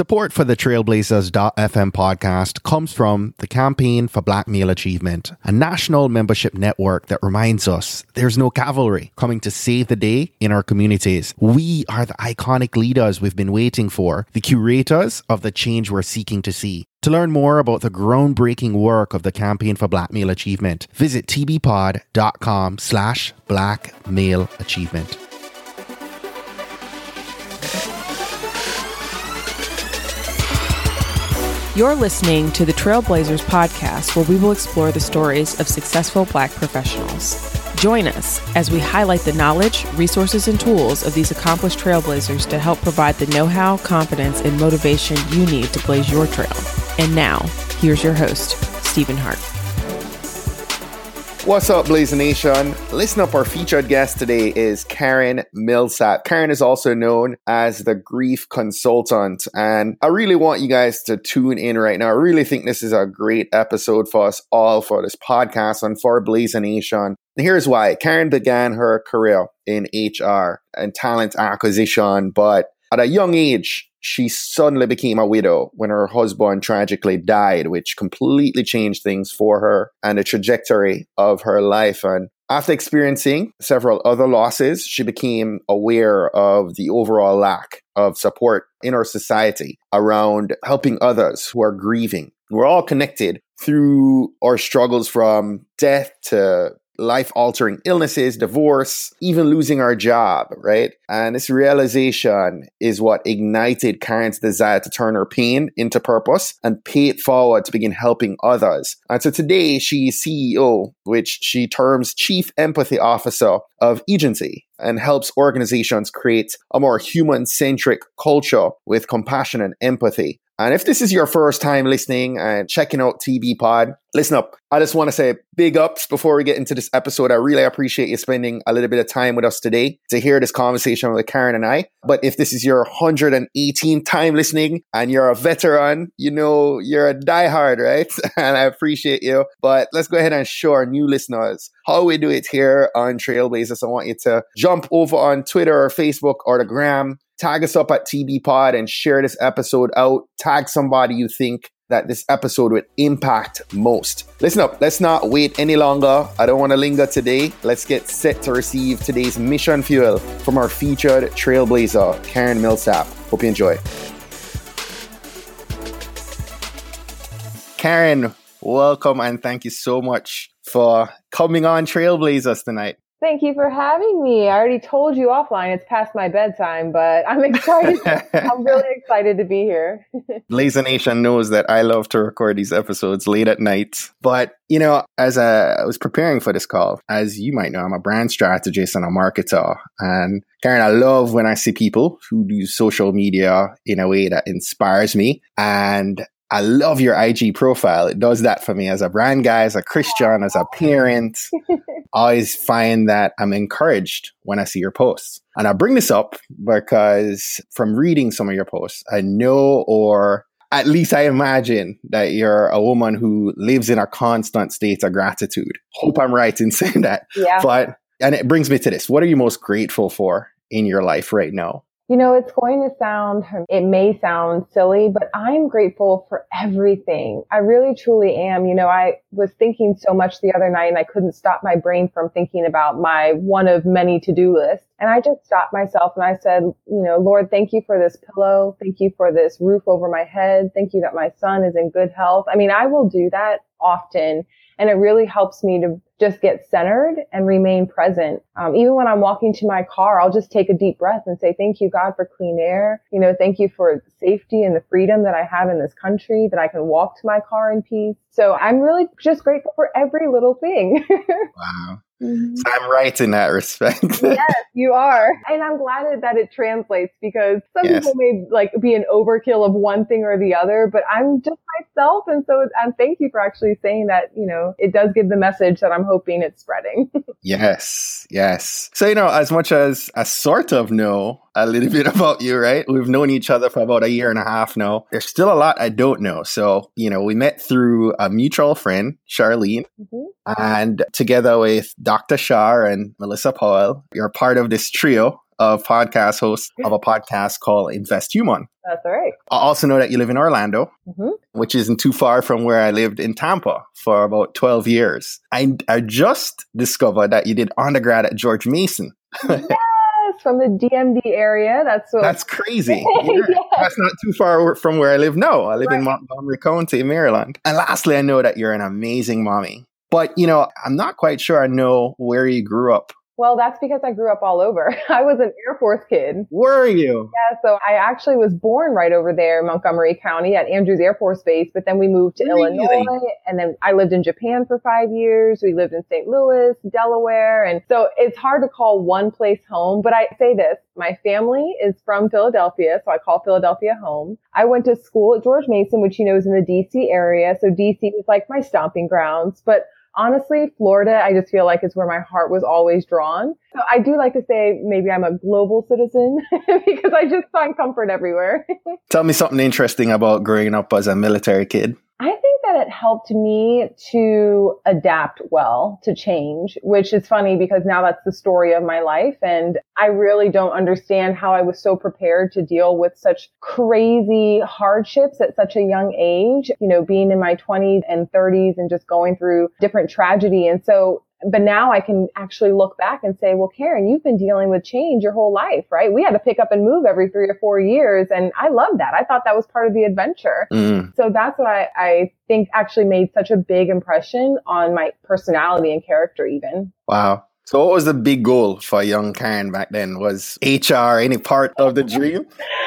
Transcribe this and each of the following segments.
Support for the Trailblazers.fm podcast comes from the Campaign for Black Male Achievement, a national membership network that reminds us there's no cavalry coming to save the day in our communities. We are the iconic leaders we've been waiting for, the curators of the change we're seeking to see. To learn more about the groundbreaking work of the Campaign for Black Male Achievement, visit tbpod.com slash black achievement. You're listening to the Trailblazers podcast, where we will explore the stories of successful black professionals. Join us as we highlight the knowledge, resources, and tools of these accomplished trailblazers to help provide the know how, confidence, and motivation you need to blaze your trail. And now, here's your host, Stephen Hart. What's up, Blaze Nation? Listen up, our featured guest today is Karen Millsap. Karen is also known as the grief consultant. And I really want you guys to tune in right now. I really think this is a great episode for us all for this podcast and for Blaze Nation. And here's why. Karen began her career in HR and talent acquisition, but at a young age, she suddenly became a widow when her husband tragically died, which completely changed things for her and the trajectory of her life. And after experiencing several other losses, she became aware of the overall lack of support in our society around helping others who are grieving. We're all connected through our struggles from death to life altering illnesses, divorce, even losing our job, right? And this realization is what ignited Karen's desire to turn her pain into purpose and pay it forward to begin helping others. And so today she's CEO, which she terms Chief Empathy Officer of Agency and helps organizations create a more human centric culture with compassion and empathy. And if this is your first time listening uh, and checking out TB Pod, listen up. I just want to say big ups before we get into this episode. I really appreciate you spending a little bit of time with us today to hear this conversation with Karen and I. But if this is your 118th time listening and you're a veteran, you know you're a diehard, right? and I appreciate you. But let's go ahead and show our new listeners how we do it here on Trailblazers. I want you to jump over on Twitter or Facebook or the gram tag us up at TB Pod and share this episode out. Tag somebody you think that this episode would impact most. Listen up, let's not wait any longer. I don't want to linger today. Let's get set to receive today's mission fuel from our featured trailblazer, Karen Millsap. Hope you enjoy. Karen, welcome and thank you so much for coming on Trailblazers tonight. Thank you for having me. I already told you offline it's past my bedtime, but I'm excited. I'm really excited to be here. Blaze Nation knows that I love to record these episodes late at night. But, you know, as uh, I was preparing for this call, as you might know, I'm a brand strategist and a marketer. And Karen, I love when I see people who do social media in a way that inspires me. And I love your IG profile. It does that for me as a brand guy, as a Christian, as a parent. I always find that I'm encouraged when I see your posts. And I bring this up because from reading some of your posts, I know or at least I imagine that you're a woman who lives in a constant state of gratitude. Hope I'm right in saying that. Yeah. But and it brings me to this. What are you most grateful for in your life right now? You know, it's going to sound, it may sound silly, but I'm grateful for everything. I really truly am. You know, I was thinking so much the other night and I couldn't stop my brain from thinking about my one of many to do list. And I just stopped myself and I said, you know, Lord, thank you for this pillow. Thank you for this roof over my head. Thank you that my son is in good health. I mean, I will do that often and it really helps me to just get centered and remain present. Um, even when I'm walking to my car, I'll just take a deep breath and say, thank you, God, for clean air. You know, thank you for safety and the freedom that I have in this country, that I can walk to my car in peace. So I'm really just grateful for every little thing. wow. Mm-hmm. So I'm right in that respect. yes, you are. And I'm glad that it translates because some yes. people may like be an overkill of one thing or the other, but I'm just myself. And so and thank you for actually saying that, you know, it does give the message that I'm hoping it's spreading. yes, yes. So, you know, as much as I sort of know a little bit about you, right? We've known each other for about a year and a half now. There's still a lot I don't know. So, you know, we met through a mutual friend, Charlene, mm-hmm. And together with Dr. Shah and Melissa Powell, you're part of this trio of podcast hosts of a podcast called Invest Human. That's all right. I also know that you live in Orlando, mm-hmm. which isn't too far from where I lived in Tampa for about 12 years. I, I just discovered that you did undergrad at George Mason. yes, from the DMV area. That's what That's crazy. Yeah, That's not too far from where I live now. I live right. in Montgomery County, Maryland. And lastly, I know that you're an amazing mommy. But, you know, I'm not quite sure I know where you grew up. Well, that's because I grew up all over. I was an Air Force kid. Were you? Yeah, so I actually was born right over there, in Montgomery County at Andrews Air Force Base, but then we moved to really? Illinois and then I lived in Japan for five years. We lived in St. Louis, Delaware. And so it's hard to call one place home, but I say this, my family is from Philadelphia, so I call Philadelphia home. I went to school at George Mason, which you know is in the DC area. So DC is like my stomping grounds, but honestly, Florida, I just feel like is where my heart was always drawn. So I do like to say maybe I'm a global citizen because I just find comfort everywhere. Tell me something interesting about growing up as a military kid. I think that it helped me to adapt well to change, which is funny because now that's the story of my life. And I really don't understand how I was so prepared to deal with such crazy hardships at such a young age, you know, being in my 20s and 30s and just going through different tragedy. And so but now I can actually look back and say, well, Karen, you've been dealing with change your whole life, right? We had to pick up and move every three or four years. And I love that. I thought that was part of the adventure. Mm. So that's what I, I think actually made such a big impression on my personality and character even. Wow. So what was the big goal for young Karen back then? Was HR any part of the dream?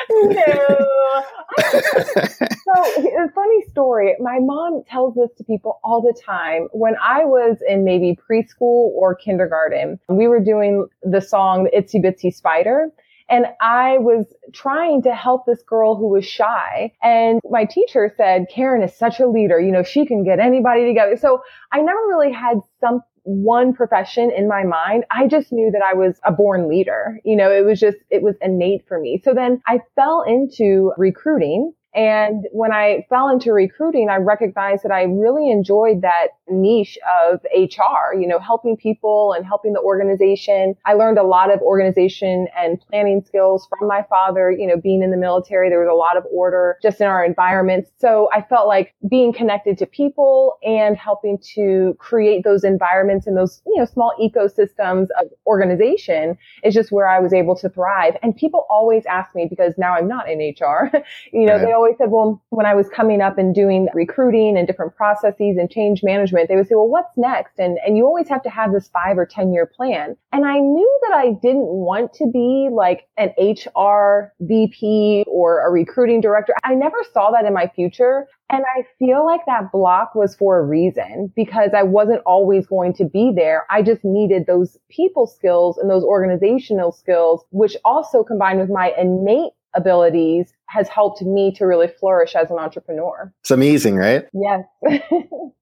no. so a funny story. My mom tells this to people all the time. When I was in maybe preschool or kindergarten, we were doing the song Itsy Bitsy Spider. And I was trying to help this girl who was shy. And my teacher said, Karen is such a leader. You know, she can get anybody together. So I never really had some one profession in my mind. I just knew that I was a born leader. You know, it was just, it was innate for me. So then I fell into recruiting and when I fell into recruiting, I recognized that I really enjoyed that niche of HR, you know, helping people and helping the organization. I learned a lot of organization and planning skills from my father, you know, being in the military. There was a lot of order just in our environment. So I felt like being connected to people and helping to create those environments and those, you know, small ecosystems of organization is just where I was able to thrive. And people always ask me because now I'm not in HR, you know, right. they always always said, well, when I was coming up and doing recruiting and different processes and change management, they would say, well, what's next? And, and you always have to have this five or 10 year plan. And I knew that I didn't want to be like an HR VP or a recruiting director. I never saw that in my future. And I feel like that block was for a reason because I wasn't always going to be there. I just needed those people skills and those organizational skills, which also combined with my innate abilities has helped me to really flourish as an entrepreneur. It's amazing, right? Yes.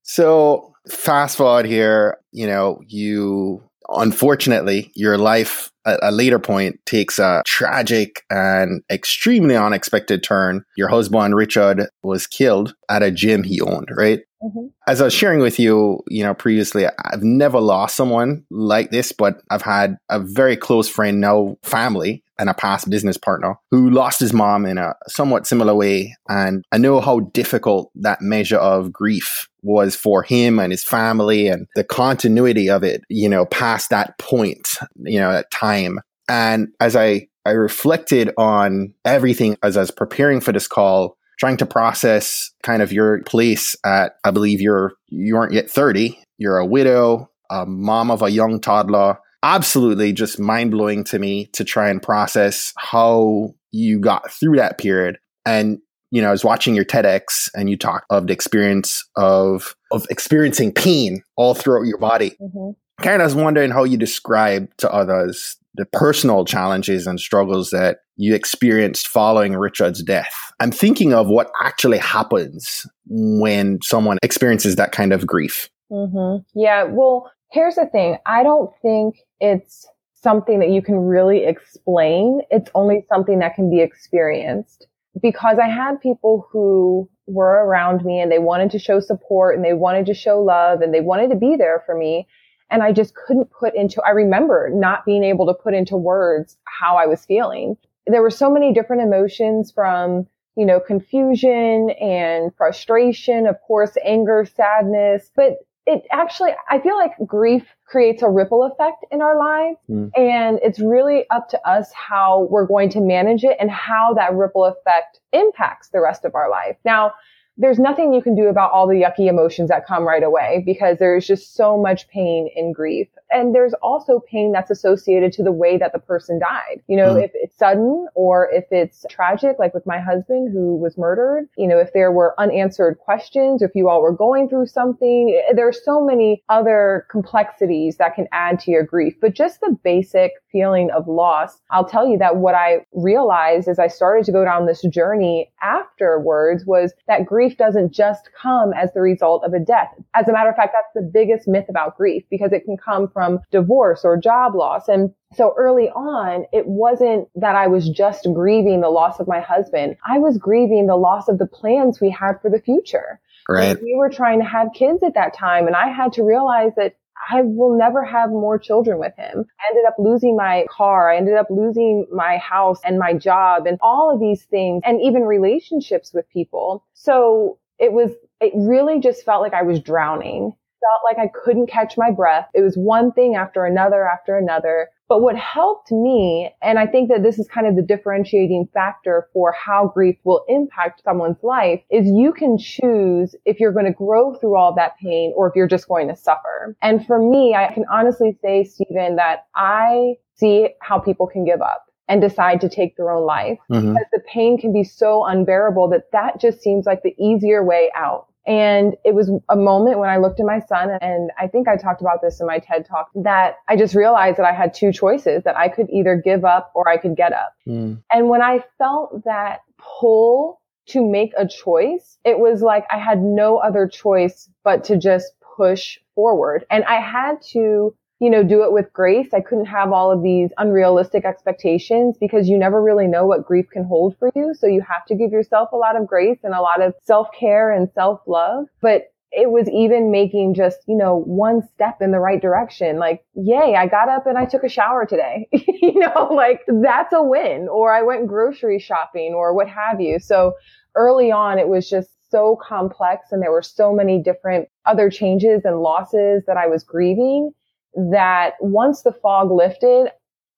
so fast forward here, you know, you unfortunately, your life at a later point takes a tragic and extremely unexpected turn. Your husband, Richard, was killed at a gym he owned, right? Mm-hmm. As I was sharing with you, you know, previously, I've never lost someone like this, but I've had a very close friend, now family, and a past business partner who lost his mom in a somewhat similar way. And I know how difficult that measure of grief was for him and his family and the continuity of it, you know, past that point, you know, that time. And as I, I reflected on everything as I was preparing for this call, trying to process kind of your place at, I believe you're, you aren't yet 30. You're a widow, a mom of a young toddler, absolutely just mind blowing to me to try and process how you got through that period. And, you know, I was watching your TEDx and you talk of the experience of, of experiencing pain all throughout your body. Mm-hmm. Karen, I was wondering how you describe to others the personal challenges and struggles that you experienced following Richard's death. I'm thinking of what actually happens when someone experiences that kind of grief. Mm-hmm. Yeah. Well, here's the thing. I don't think it's something that you can really explain. It's only something that can be experienced because I had people who were around me and they wanted to show support and they wanted to show love and they wanted to be there for me. And I just couldn't put into, I remember not being able to put into words how I was feeling. There were so many different emotions from, you know, confusion and frustration, of course, anger, sadness, but it actually, I feel like grief creates a ripple effect in our lives. Mm. And it's really up to us how we're going to manage it and how that ripple effect impacts the rest of our life. Now, there's nothing you can do about all the yucky emotions that come right away because there's just so much pain and grief. And there's also pain that's associated to the way that the person died. You know, mm. if it's sudden or if it's tragic, like with my husband who was murdered, you know, if there were unanswered questions, if you all were going through something, there's so many other complexities that can add to your grief. But just the basic feeling of loss, I'll tell you that what I realized as I started to go down this journey afterwards was that grief doesn't just come as the result of a death. As a matter of fact, that's the biggest myth about grief because it can come from divorce or job loss. And so early on, it wasn't that I was just grieving the loss of my husband. I was grieving the loss of the plans we had for the future. Right. We were trying to have kids at that time and I had to realize that I will never have more children with him. I ended up losing my car. I ended up losing my house and my job and all of these things and even relationships with people. So it was, it really just felt like I was drowning. Felt like I couldn't catch my breath. It was one thing after another after another. But what helped me, and I think that this is kind of the differentiating factor for how grief will impact someone's life, is you can choose if you're going to grow through all that pain or if you're just going to suffer. And for me, I can honestly say, Stephen, that I see how people can give up and decide to take their own life mm-hmm. because the pain can be so unbearable that that just seems like the easier way out. And it was a moment when I looked at my son and I think I talked about this in my TED talk that I just realized that I had two choices that I could either give up or I could get up. Mm. And when I felt that pull to make a choice, it was like I had no other choice but to just push forward. And I had to you know, do it with grace. I couldn't have all of these unrealistic expectations because you never really know what grief can hold for you. So you have to give yourself a lot of grace and a lot of self care and self love. But it was even making just, you know, one step in the right direction. Like, yay, I got up and I took a shower today. you know, like that's a win. Or I went grocery shopping or what have you. So early on, it was just so complex and there were so many different other changes and losses that I was grieving that once the fog lifted,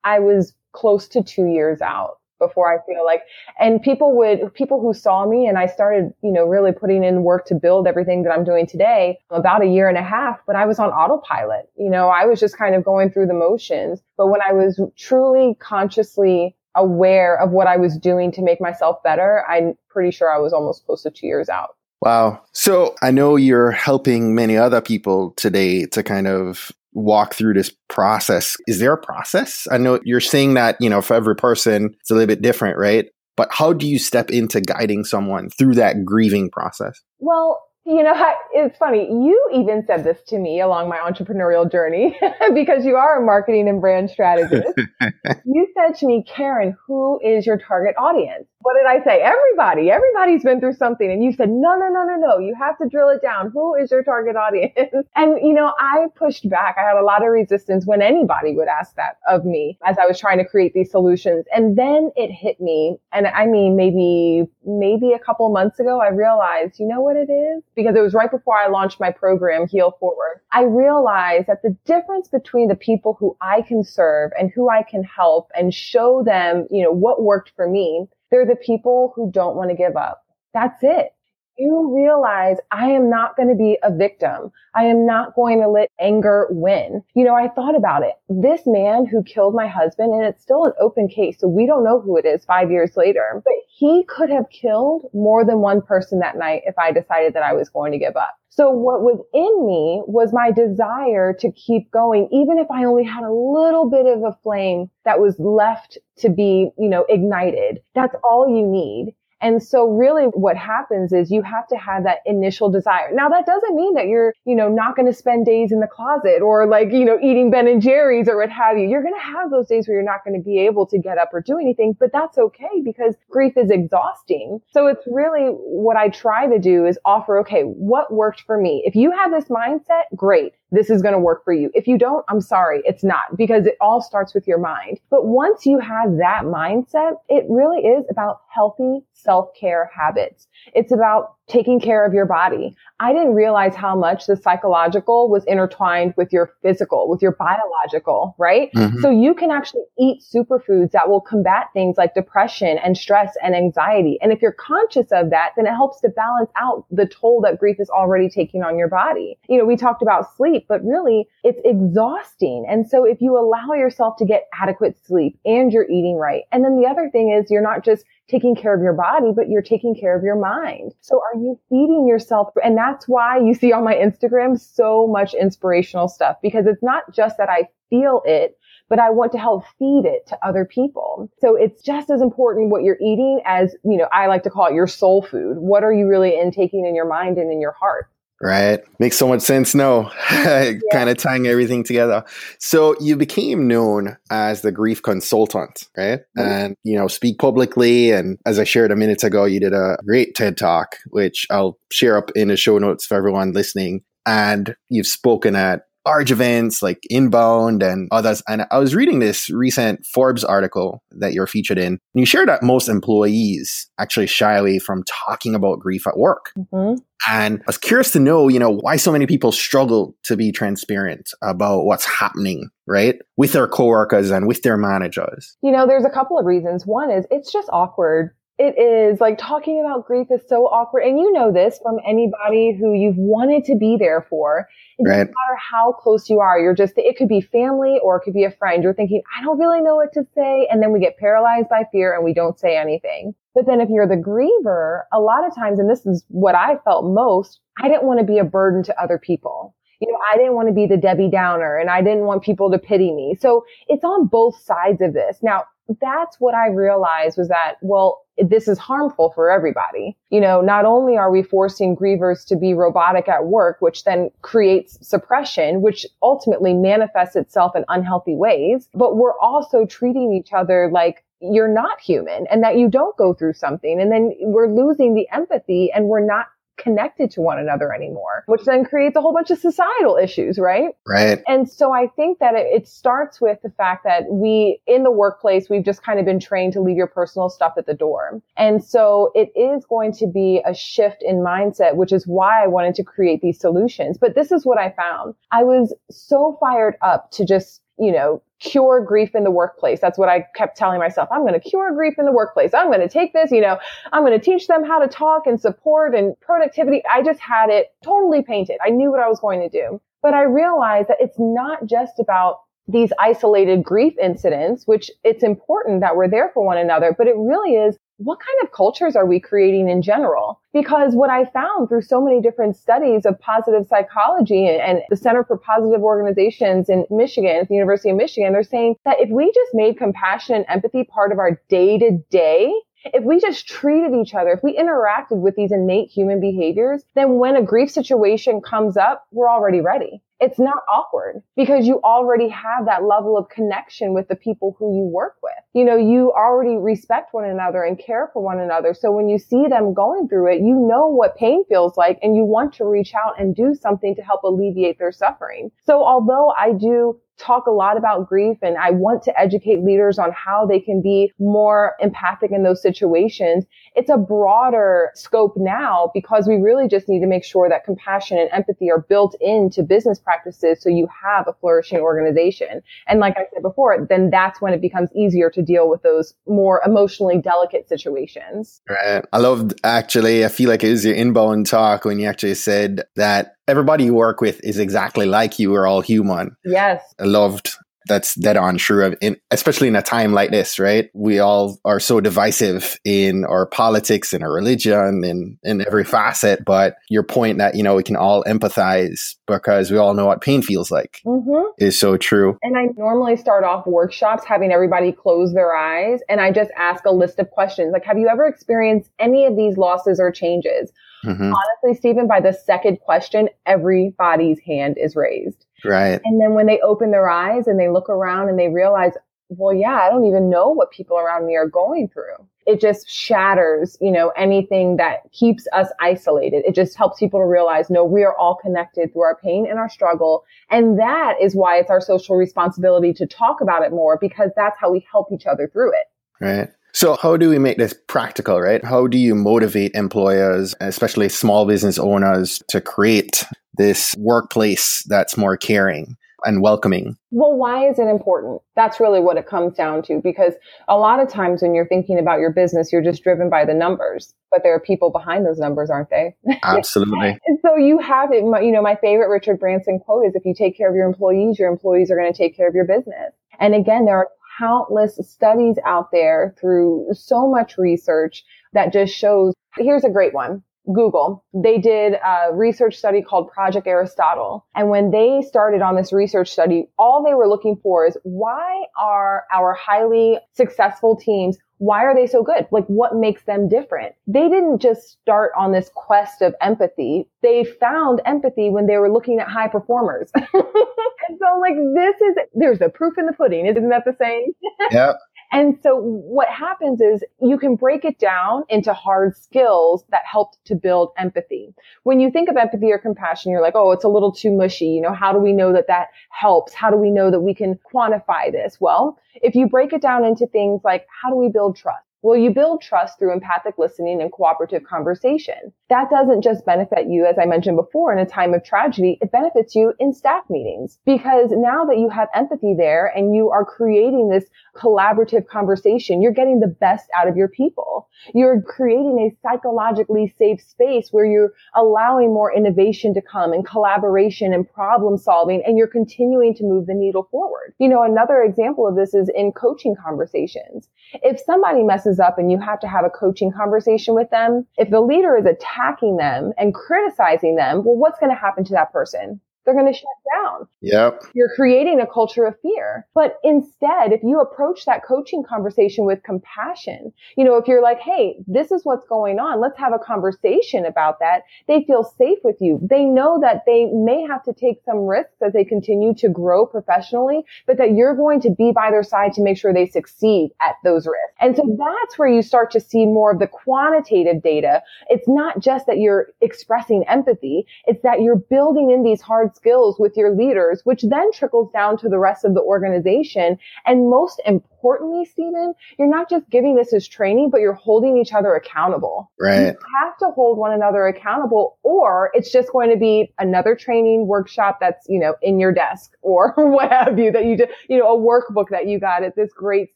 I was close to two years out before I feel like, and people would, people who saw me and I started, you know, really putting in work to build everything that I'm doing today about a year and a half, but I was on autopilot. You know, I was just kind of going through the motions. But when I was truly consciously aware of what I was doing to make myself better, I'm pretty sure I was almost close to two years out. Wow. So I know you're helping many other people today to kind of walk through this process. Is there a process? I know you're saying that, you know, for every person, it's a little bit different, right? But how do you step into guiding someone through that grieving process? Well, you know, it's funny. You even said this to me along my entrepreneurial journey because you are a marketing and brand strategist. you said to me, Karen, who is your target audience? what did I say? Everybody, everybody's been through something. And you said, no, no, no, no, no. You have to drill it down. Who is your target audience? and, you know, I pushed back. I had a lot of resistance when anybody would ask that of me as I was trying to create these solutions. And then it hit me. And I mean, maybe, maybe a couple months ago, I realized, you know what it is? Because it was right before I launched my program, Heal Forward. I realized that the difference between the people who I can serve and who I can help and show them, you know, what worked for me they're the people who don't want to give up. That's it. You realize I am not going to be a victim. I am not going to let anger win. You know, I thought about it. This man who killed my husband, and it's still an open case, so we don't know who it is five years later, but he could have killed more than one person that night if I decided that I was going to give up. So what was in me was my desire to keep going, even if I only had a little bit of a flame that was left to be, you know, ignited. That's all you need. And so really what happens is you have to have that initial desire. Now that doesn't mean that you're, you know, not going to spend days in the closet or like, you know, eating Ben and Jerry's or what have you. You're going to have those days where you're not going to be able to get up or do anything, but that's okay because grief is exhausting. So it's really what I try to do is offer, okay, what worked for me? If you have this mindset, great. This is going to work for you. If you don't, I'm sorry, it's not because it all starts with your mind. But once you have that mindset, it really is about healthy self-care habits. It's about taking care of your body. I didn't realize how much the psychological was intertwined with your physical, with your biological, right? Mm-hmm. So you can actually eat superfoods that will combat things like depression and stress and anxiety. And if you're conscious of that, then it helps to balance out the toll that grief is already taking on your body. You know, we talked about sleep, but really it's exhausting. And so if you allow yourself to get adequate sleep and you're eating right, and then the other thing is you're not just taking care of your body, but you're taking care of your mind. So are you feeding yourself? And that's why you see on my Instagram so much inspirational stuff because it's not just that I feel it, but I want to help feed it to other people. So it's just as important what you're eating as, you know, I like to call it your soul food. What are you really intaking in your mind and in your heart? Right. Makes so much sense. No, yeah. kind of tying everything together. So you became known as the grief consultant, right? Mm-hmm. And, you know, speak publicly. And as I shared a minute ago, you did a great TED talk, which I'll share up in the show notes for everyone listening. And you've spoken at large events like Inbound and others. And I was reading this recent Forbes article that you're featured in. And you shared that most employees actually shy away from talking about grief at work. Mm-hmm. And I was curious to know, you know, why so many people struggle to be transparent about what's happening, right? With their coworkers and with their managers. You know, there's a couple of reasons. One is it's just awkward it is like talking about grief is so awkward. And you know this from anybody who you've wanted to be there for. It right. doesn't matter how close you are. You're just, it could be family or it could be a friend. You're thinking, I don't really know what to say. And then we get paralyzed by fear and we don't say anything. But then if you're the griever, a lot of times, and this is what I felt most, I didn't want to be a burden to other people you know, I didn't want to be the Debbie Downer and I didn't want people to pity me. So it's on both sides of this. Now, that's what I realized was that, well, this is harmful for everybody. You know, not only are we forcing grievers to be robotic at work, which then creates suppression, which ultimately manifests itself in unhealthy ways, but we're also treating each other like you're not human and that you don't go through something. And then we're losing the empathy and we're not connected to one another anymore, which then creates a whole bunch of societal issues, right? Right. And so I think that it, it, starts with the fact that we, in the workplace, we've just kind of been trained to leave your personal stuff at the door. And so it is going to be a shift in mindset, which is why I wanted to create these solutions. But this is what I found. I was so fired up to just you know, cure grief in the workplace. That's what I kept telling myself. I'm going to cure grief in the workplace. I'm going to take this, you know, I'm going to teach them how to talk and support and productivity. I just had it totally painted. I knew what I was going to do. But I realized that it's not just about these isolated grief incidents, which it's important that we're there for one another, but it really is what kind of cultures are we creating in general? Because what I found through so many different studies of positive psychology and, the Center for Positive Organizations in Michigan, at the University of Michigan, they're saying that if we just made compassion and empathy part of our day to day, if we just treated each other, if we interacted with these innate human behaviors, then when a grief situation comes up, we're already ready it's not awkward because you already have that level of connection with the people who you work with. You know, you already respect one another and care for one another. So when you see them going through it, you know what pain feels like and you want to reach out and do something to help alleviate their suffering. So although I do talk a lot about grief and I want to educate leaders on how they can be more empathic in those situations. It's a broader scope now because we really just need to make sure that compassion and empathy are built into business practices so you have a flourishing organization. And like I said before, then that's when it becomes easier to deal with those more emotionally delicate situations. Right. I loved actually, I feel like it was your inbound talk when you actually said that everybody you work with is exactly like you. We're all human. Yes. Loved that's dead on true, in, especially in a time like this, right? We all are so divisive in our politics and our religion and in every facet. But your point that, you know, we can all empathize because we all know what pain feels like mm-hmm. is so true. And I normally start off workshops having everybody close their eyes and I just ask a list of questions. Like, have you ever experienced any of these losses or changes? Mm-hmm. Honestly, Stephen, by the second question, everybody's hand is raised. Right. And then when they open their eyes and they look around and they realize, well, yeah, I don't even know what people around me are going through. it just shatters, you know, anything that keeps us isolated. It just helps people to realize, no, we are all connected through our pain and our struggle. And that is why it's our social responsibility to talk about it more because that's how we help each other through it. Right. So, how do we make this practical, right? How do you motivate employers, especially small business owners, to create this workplace that's more caring? and welcoming. Well, why is it important? That's really what it comes down to because a lot of times when you're thinking about your business, you're just driven by the numbers, but there are people behind those numbers, aren't they? Absolutely. and so you have it, you know, my favorite Richard Branson quote is if you take care of your employees, your employees are going to take care of your business. And again, there are countless studies out there through so much research that just shows here's a great one. Google, they did a research study called Project Aristotle. And when they started on this research study, all they were looking for is why are our highly successful teams why are they so good? Like what makes them different? They didn't just start on this quest of empathy. They found empathy when they were looking at high performers. and so like this is, there's the proof in the pudding. Isn't that the saying? Yeah. And so what happens is you can break it down into hard skills that help to build empathy. When you think of empathy or compassion, you're like, oh, it's a little too mushy. You know, how do we know that that helps? How do we know that we can quantify this? Well, if you break it down into things like how do we build trust? Well, you build trust through empathic listening and cooperative conversation. That doesn't just benefit you, as I mentioned before, in a time of tragedy. It benefits you in staff meetings because now that you have empathy there and you are creating this collaborative conversation, you're getting the best out of your people. You're creating a psychologically safe space where you're allowing more innovation to come and collaboration and problem solving and you're continuing to move the needle forward. You know, another example of this is in coaching conversations. If somebody messes up and you have to have a coaching conversation with them, if the leader is attacking them and criticizing them, well, what's going to happen to that person? They're going to shut down. Yep. You're creating a culture of fear. But instead, if you approach that coaching conversation with compassion, you know, if you're like, Hey, this is what's going on. Let's have a conversation about that. They feel safe with you. They know that they may have to take some risks as they continue to grow professionally, but that you're going to be by their side to make sure they succeed at those risks. And so that's where you start to see more of the quantitative data. It's not just that you're expressing empathy. It's that you're building in these hard skills with your leaders, which then trickles down to the rest of the organization. And most importantly, Stephen, you're not just giving this as training, but you're holding each other accountable. Right. You have to hold one another accountable or it's just going to be another training workshop that's, you know, in your desk or what have you that you did, you know, a workbook that you got at this great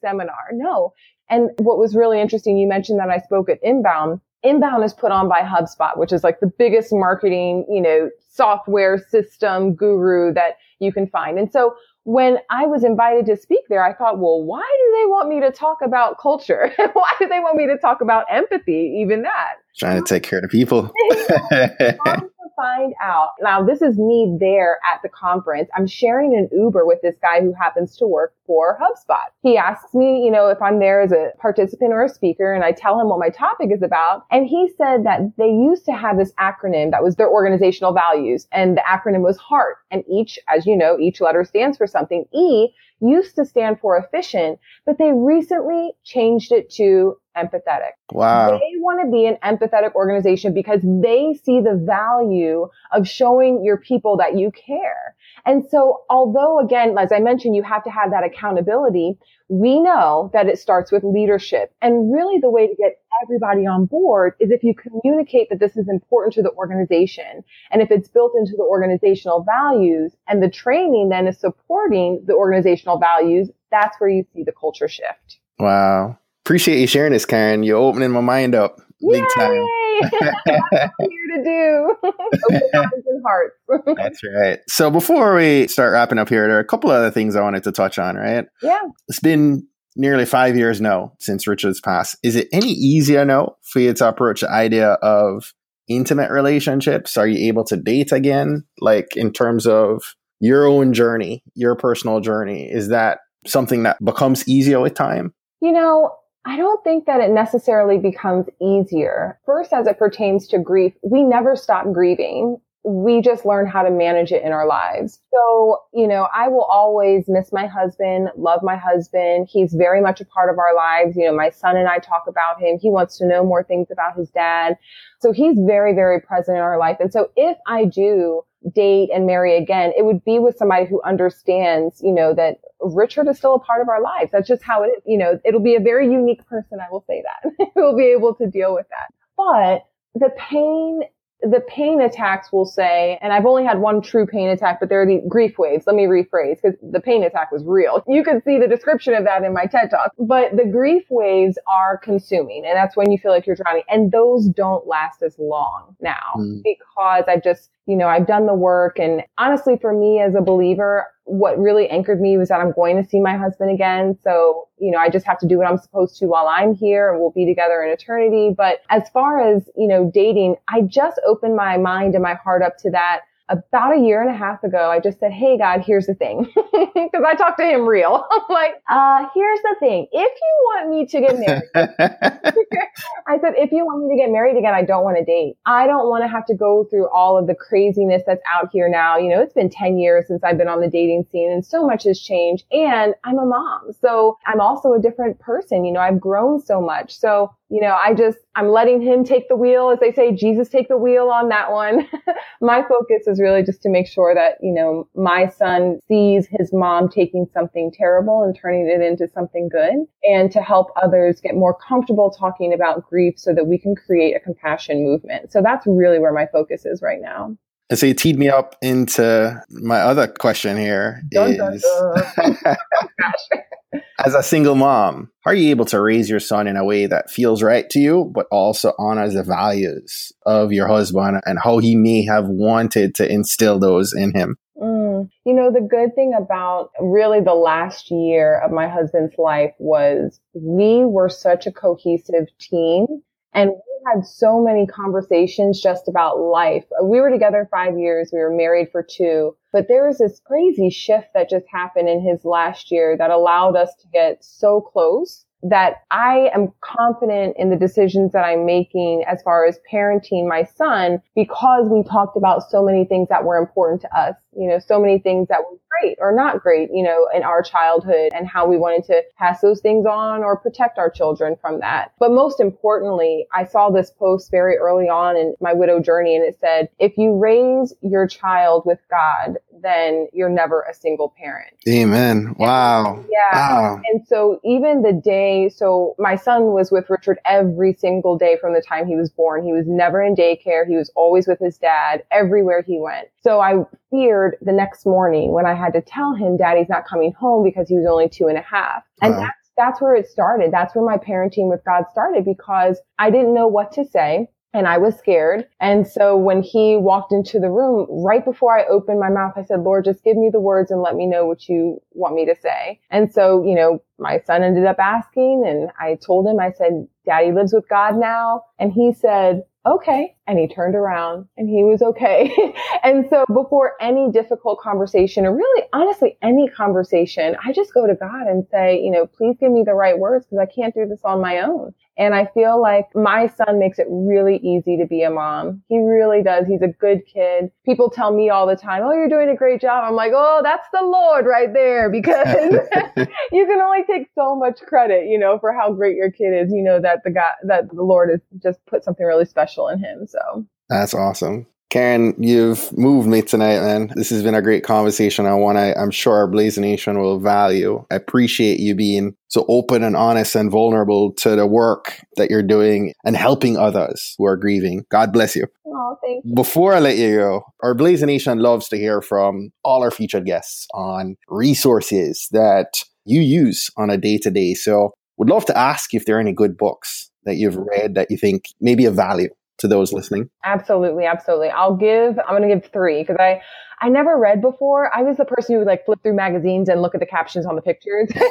seminar. No. And what was really interesting, you mentioned that I spoke at Inbound. Inbound is put on by HubSpot, which is like the biggest marketing, you know, software system guru that you can find. And so when I was invited to speak there, I thought, well, why do they want me to talk about culture? why do they want me to talk about empathy? Even that. Trying to take care of people. find out. Now, this is me there at the conference. I'm sharing an Uber with this guy who happens to work for HubSpot. He asks me, you know, if I'm there as a participant or a speaker and I tell him what my topic is about. And he said that they used to have this acronym that was their organizational values and the acronym was HEART. And each, as you know, each letter stands for something. E used to stand for efficient, but they recently changed it to empathetic. Wow. They want to be an empathetic organization because they see the value of showing your people that you care. And so, although again, as I mentioned, you have to have that accountability, we know that it starts with leadership. And really the way to get everybody on board is if you communicate that this is important to the organization. And if it's built into the organizational values and the training then is supporting the organizational values, that's where you see the culture shift. Wow. Appreciate you sharing this, Karen. You're opening my mind up big Yay! time. here to do. Open minds and hearts. That's right. So before we start wrapping up here, there are a couple of other things I wanted to touch on, right? Yeah. It's been nearly five years now since Richard's passed. Is it any easier now for you to approach the idea of intimate relationships? Are you able to date again? Like in terms of your own journey, your personal journey, is that something that becomes easier with time? You know, I don't think that it necessarily becomes easier. First, as it pertains to grief, we never stop grieving. we just learn how to manage it in our lives. So, you know, I will always miss my husband, love my husband. He's very much a part of our lives. You know, my son and I talk about him. He wants to know more things about his dad. So he's very, very present in our life. And so if I do date and marry again, it would be with somebody who understands, you know, that Richard is still a part of our lives. That's just how it is. You know, it'll be a very unique person. I will say that who will be able to deal with that. But the pain the pain attacks will say, and I've only had one true pain attack, but there are the grief waves. Let me rephrase because the pain attack was real. You can see the description of that in my TED talk, but the grief waves are consuming and that's when you feel like you're drowning and those don't last as long now mm. because I've just you know, I've done the work. And honestly, for me as a believer, what really anchored me was that I'm going to see my husband again. So, you know, I just have to do what I'm supposed to while I'm here and we'll be together in eternity. But as far as, you know, dating, I just opened my mind and my heart up to that about a year and a half ago, I just said, Hey God, here's the thing. Cause I talked to him real. I'm like, uh, here's the thing. If you want me to get married, I said, if you want me to get married again, I don't want to date. I don't want to have to go through all of the craziness that's out here now. You know, it's been 10 years since I've been on the dating scene and so much has changed. And I'm a mom. So I'm also a different person. You know, I've grown so much. So you know, I just, I'm letting him take the wheel, as they say, Jesus take the wheel on that one. my focus is really just to make sure that, you know, my son sees his mom taking something terrible and turning it into something good and to help others get more comfortable talking about grief so that we can create a compassion movement. So that's really where my focus is right now. And so you teed me up into my other question here dun, is, dun, dun. as a single mom, how are you able to raise your son in a way that feels right to you, but also honors the values of your husband and how he may have wanted to instill those in him? Mm. You know, the good thing about really the last year of my husband's life was we were such a cohesive team and we had so many conversations just about life. We were together five years. We were married for two, but there was this crazy shift that just happened in his last year that allowed us to get so close that I am confident in the decisions that I'm making as far as parenting my son because we talked about so many things that were important to us, you know, so many things that were great or not great, you know, in our childhood and how we wanted to pass those things on or protect our children from that. But most importantly, I saw this post very early on in my widow journey and it said, if you raise your child with God, then you're never a single parent. Amen. Wow. Yeah. Wow. And so even the day, so my son was with Richard every single day from the time he was born. He was never in daycare. He was always with his dad everywhere he went. So I feared the next morning when I had to tell him daddy's not coming home because he was only two and a half. And wow. That's, where it started. That's where my parenting with God started because I didn't know what to say and I was scared. And so when he walked into the room, right before I opened my mouth, I said, Lord, just give me the words and let me know what you want me to say. And so, you know, my son ended up asking and I told him, I said, daddy lives with God now. And he said, okay. And he turned around and he was okay. and so before any difficult conversation or really honestly any conversation, I just go to God and say, you know, please give me the right words because I can't do this on my own. And I feel like my son makes it really easy to be a mom. He really does. He's a good kid. People tell me all the time, Oh, you're doing a great job. I'm like, Oh, that's the Lord right there because you can only take so much credit, you know, for how great your kid is. You know, that the God, that the Lord has just put something really special in him. So that's awesome. Karen, you've moved me tonight, man. This has been a great conversation. I want to, I'm sure our Blaze Nation will value. I appreciate you being so open and honest and vulnerable to the work that you're doing and helping others who are grieving. God bless you. Oh, thank you. Before I let you go, our Blaze Nation loves to hear from all our featured guests on resources that you use on a day to day. So would love to ask if there are any good books that you've read that you think may be of value to those listening? Absolutely, absolutely. I'll give, I'm going to give three because I, I never read before. I was the person who would like flip through magazines and look at the captions on the pictures. but,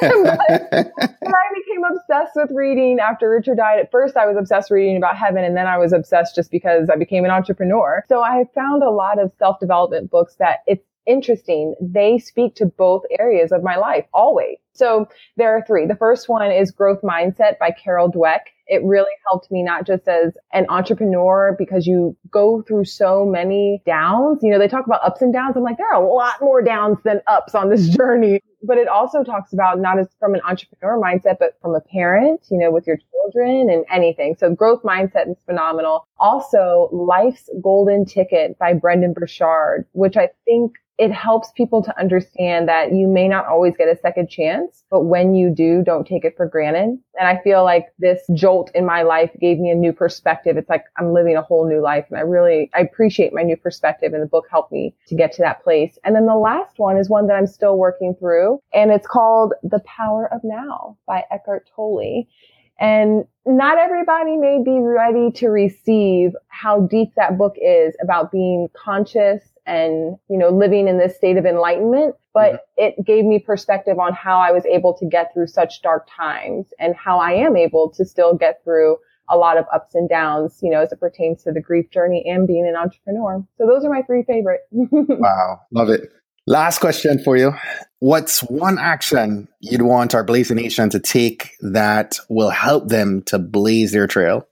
I became obsessed with reading after Richard died. At first, I was obsessed reading about heaven, and then I was obsessed just because I became an entrepreneur. So I found a lot of self development books that it's interesting. They speak to both areas of my life always. So there are three. The first one is Growth Mindset by Carol Dweck. it really helped me not just as an entrepreneur because you go through so many downs. You know, they talk about ups and downs. I'm like, there are a lot more downs than ups on this journey. But it also talks about not as from an entrepreneur mindset, but from a parent, you know, with your children and anything. So growth mindset is phenomenal. Also, Life's Golden Ticket by Brendon Burchard, which I think it helps people to understand that you may not always get a second chance, but when you do, don't take it for granted. And I feel like this jolt in my life gave me a new perspective. It's like I'm living a whole new life and I really, I appreciate my new perspective and the book helped me to get to that place. And then the last one is one that I'm still working through and it's called The Power of Now by Eckhart Tolle. And not everybody may be ready to receive how deep that book is about being conscious and, you know, living in this state of enlightenment. But mm-hmm. it gave me perspective on how I was able to get through such dark times and how I am able to still get through a lot of ups and downs, you know, as it pertains to the grief journey and being an entrepreneur. So those are my three favorite. wow. Love it. Last question for you. What's one action you'd want our Blaze Nation to take that will help them to blaze their trail?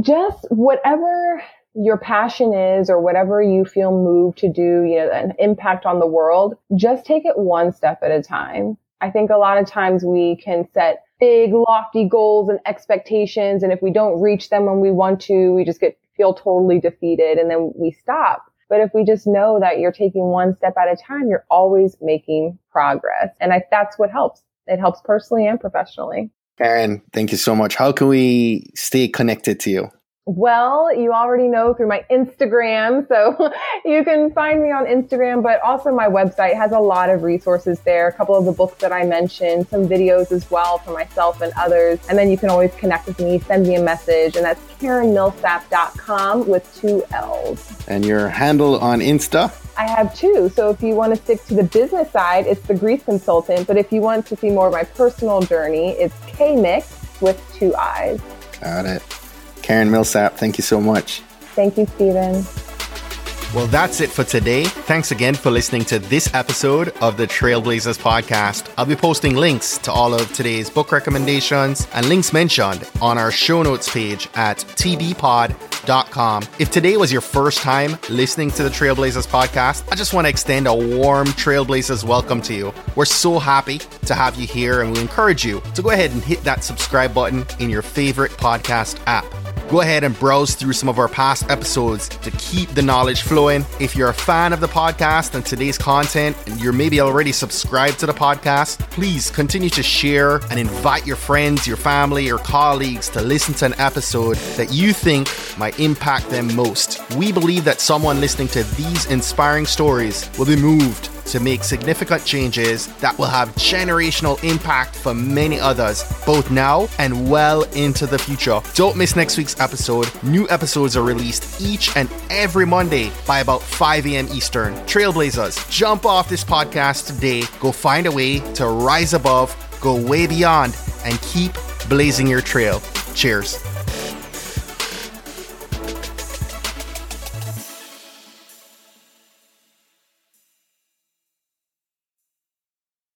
Just whatever your passion is or whatever you feel moved to do, you know, an impact on the world, just take it one step at a time. I think a lot of times we can set big, lofty goals and expectations. And if we don't reach them when we want to, we just get, feel totally defeated and then we stop. But if we just know that you're taking one step at a time, you're always making progress. And I, that's what helps. It helps personally and professionally. Karen, thank you so much. How can we stay connected to you? Well, you already know through my Instagram. So you can find me on Instagram, but also my website has a lot of resources there. A couple of the books that I mentioned, some videos as well for myself and others. And then you can always connect with me, send me a message. And that's KarenMillsap.com with two L's. And your handle on Insta? I have two. So if you want to stick to the business side, it's the grief consultant. But if you want to see more of my personal journey, it's K Mix with two eyes. Got it. Karen Millsap, thank you so much. Thank you, Stephen. Well, that's it for today. Thanks again for listening to this episode of the Trailblazers podcast. I'll be posting links to all of today's book recommendations and links mentioned on our show notes page at tbpod.com. If today was your first time listening to the Trailblazers podcast, I just want to extend a warm Trailblazers welcome to you. We're so happy to have you here and we encourage you to go ahead and hit that subscribe button in your favorite podcast app. Go ahead and browse through some of our past episodes to keep the knowledge flowing. If you're a fan of the podcast and today's content, and you're maybe already subscribed to the podcast, please continue to share and invite your friends, your family, your colleagues to listen to an episode that you think might impact them most. We believe that someone listening to these inspiring stories will be moved to make significant changes that will have generational impact for many others, both now and well into the future. Don't miss next week's episode. New episodes are released each and every Monday by about 5 a.m. Eastern. Trailblazers, jump off this podcast today. Go find a way to rise above, go way beyond, and keep blazing your trail. Cheers.